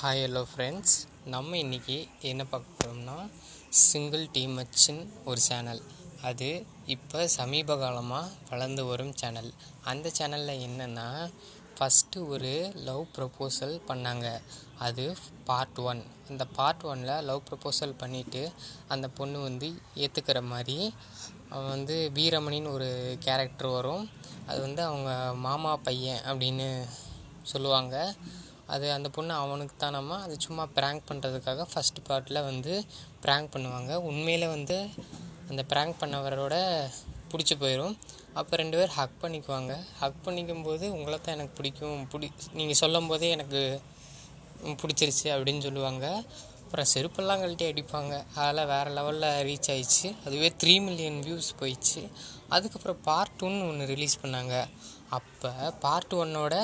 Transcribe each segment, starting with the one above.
Hi hello friends நம்ம இன்றைக்கி என்ன பார்க்க போகிறோம்னா சிங்கிள் டீம் ஒரு சேனல் அது இப்போ சமீப காலமாக வளர்ந்து வரும் சேனல் அந்த சேனலில் என்னென்னா ஃபஸ்ட்டு ஒரு லவ் ப்ரப்போசல் பண்ணாங்க. அது பார்ட் ஒன் அந்த பார்ட் ஒனில் லவ் ப்ரப்போசல் பண்ணிவிட்டு அந்த பொண்ணு வந்து ஏற்றுக்கிற மாதிரி அவன் வந்து வீரமணின்னு ஒரு கேரக்டர் வரும். அது வந்து அவங்க மாமா பையன் அப்படின்னு சொல்லுவாங்க. அது அந்த பொண்ணு அவனுக்கு தானாமா அது சும்மா ப்ராங்க் பண்ணுறதுக்காக ஃபஸ்ட் பார்ட்டில் வந்து ப்ராங்க் பண்ணுவாங்க. உண்மையில் வந்து அந்த ப்ராங்க் பண்ணவரோட பிடிச்சி போயிடும் அப்போ ரெண்டு பேர் ஹக் பண்ணிக்குவாங்க. ஹக் பண்ணிக்கும்போது உங்களை தான் எனக்கு பிடிக்கும். பிடி நீங்கள் சொல்லும் போதே எனக்கு பிடிச்சிருச்சு அப்படின்னு சொல்லுவாங்க. அப்புறம் செருப்பெல்லாம் கழட்டி அடிப்பாங்க. அதெல்லாம் வேறு லெவலில் ரீச் ஆயிடுச்சு. அதுவே த்ரீ மில்லியன் வியூஸ் போயிடுச்சு. அதுக்கப்புறம் பார்ட் ஒன்று ஒன்று ரிலீஸ் பண்ணாங்க. அப்போ பார்ட் ஒன்னோட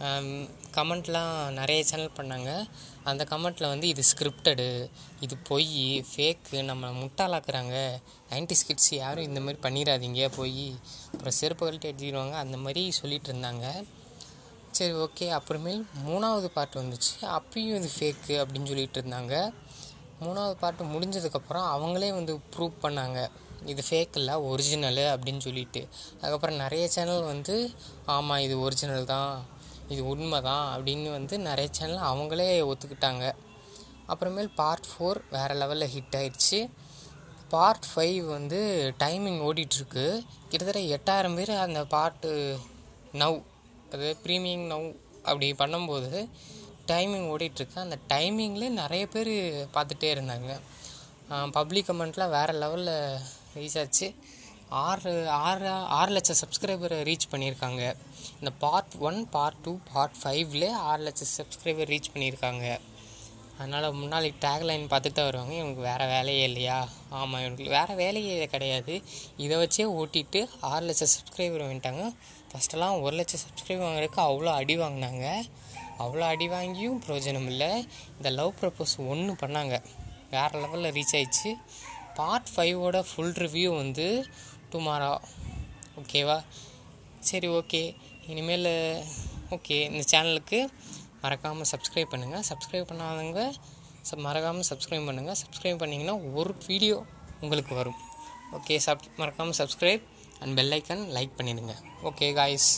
Um, கமெண்ட்லாம் நிறைய சேனல் பண்ணாங்க. அந்த கமெண்ட்டில் வந்து இது ஸ்கிரிப்டடு இது பொய் ஃபேக்கு நம்மளை முட்டாளாக்குறாங்க. நைன்டி ஸ்கிட்ஸ் யாரும் இந்த மாதிரி பண்ணிடாதீங்க போய் அப்புறம் செருப்பு கழட்டி அந்த மாதிரி சொல்லிகிட்டு இருந்தாங்க சரி ஓகே அப்புறமேல் மூணாவது பாட்டு வந்துச்சு. அப்பயும் இது ஃபேக்கு அப்படின்னு சொல்லிட்டு இருந்தாங்க மூணாவது பாட்டு முடிஞ்சதுக்கப்புறம் அவங்களே வந்து ப்ரூவ் பண்ணாங்க. இது ஃபேக் இல்லை ஒரிஜினலு அப்படின்னு சொல்லிட்டு. அதுக்கப்புறம் நிறைய சேனல் வந்து ஆமாம் இது ஒரிஜினல் தான். இது உண்மை தான் அப்படின்னு வந்து நிறைய சேனல் அவங்களே ஒத்துக்கிட்டாங்க. அப்புறமேல் பார்ட் ஃபோர் வேறு லெவலில் ஹிட் ஆயிடுச்சு. பார்ட் ஃபைவ் வந்து டைமிங் ஓடிட்டுருக்கு. கிட்டத்தட்ட எட்டாயிரம் பேர் அந்த பாட்டு நவ் அது ப்ரீமியம் நவ் அப்படி பண்ணும்போது டைமிங் ஓடிட்டுருக்கு. அந்த டைமிங்கில் நிறைய பேர் பார்த்துட்டே இருந்தாங்க. பப்ளிக் கமெண்ட்லாம் வேறு லெவலில் ரீச் ஆச்சு. ஆறு ஆறு ஆறு லட்சம் சப்ஸ்கிரைபரை ரீச் பண்ணியிருக்காங்க. இந்த part one part two part ஃபைவ்ல ஆறு லட்சம் சப்ஸ்கிரைபர் ரீச் பண்ணியிருக்காங்க. அதனால் முன்னாடி டேக்லைன் பார்த்துட்டு தான் வருவாங்க. இவனுக்கு வேறு வேலையே இல்லையா? ஆமாம் இவங்களுக்கு வேறு வேலையே கிடையாது. இதை வச்சே ஓட்டிட்டு ஆறு லட்சம் சப்ஸ்கிரைபர் வாங்கிட்டாங்க. ஃபஸ்ட்டெல்லாம் ஒரு லட்சம் சப்ஸ்கிரைபர் வாங்குறதுக்கு அவ்வளோ அடி வாங்கினாங்க. அவ்வளோ அடி வாங்கியும் பிரயோஜனம் இல்லை. இந்த லவ் ப்ரப்போஸ் ஒன்று பண்ணாங்க. வேறு லெவலில் ரீச் ஆயிடுச்சு. பார்ட் ஃபைவோட ஃபுல் ரிவ்யூ வந்து டுமாரோ ஓகேவா சரி ஓகே இனிமேல் ஓகே இந்த சேனலுக்கு மறக்காமல் சப்ஸ்கிரைப் பண்ணுங்கள் சப்ஸ்கிரைப் பண்ணாதவங்க சப் மறக்காமல் சப்ஸ்கிரைப் பண்ணுங்கள் சப்ஸ்கிரைப் பண்ணிங்கன்னா ஒரு வீடியோ உங்களுக்கு வரும். ஓகே சப் மறக்காமல் subscribe and bell icon like பண்ணிடுங்க. Okay guys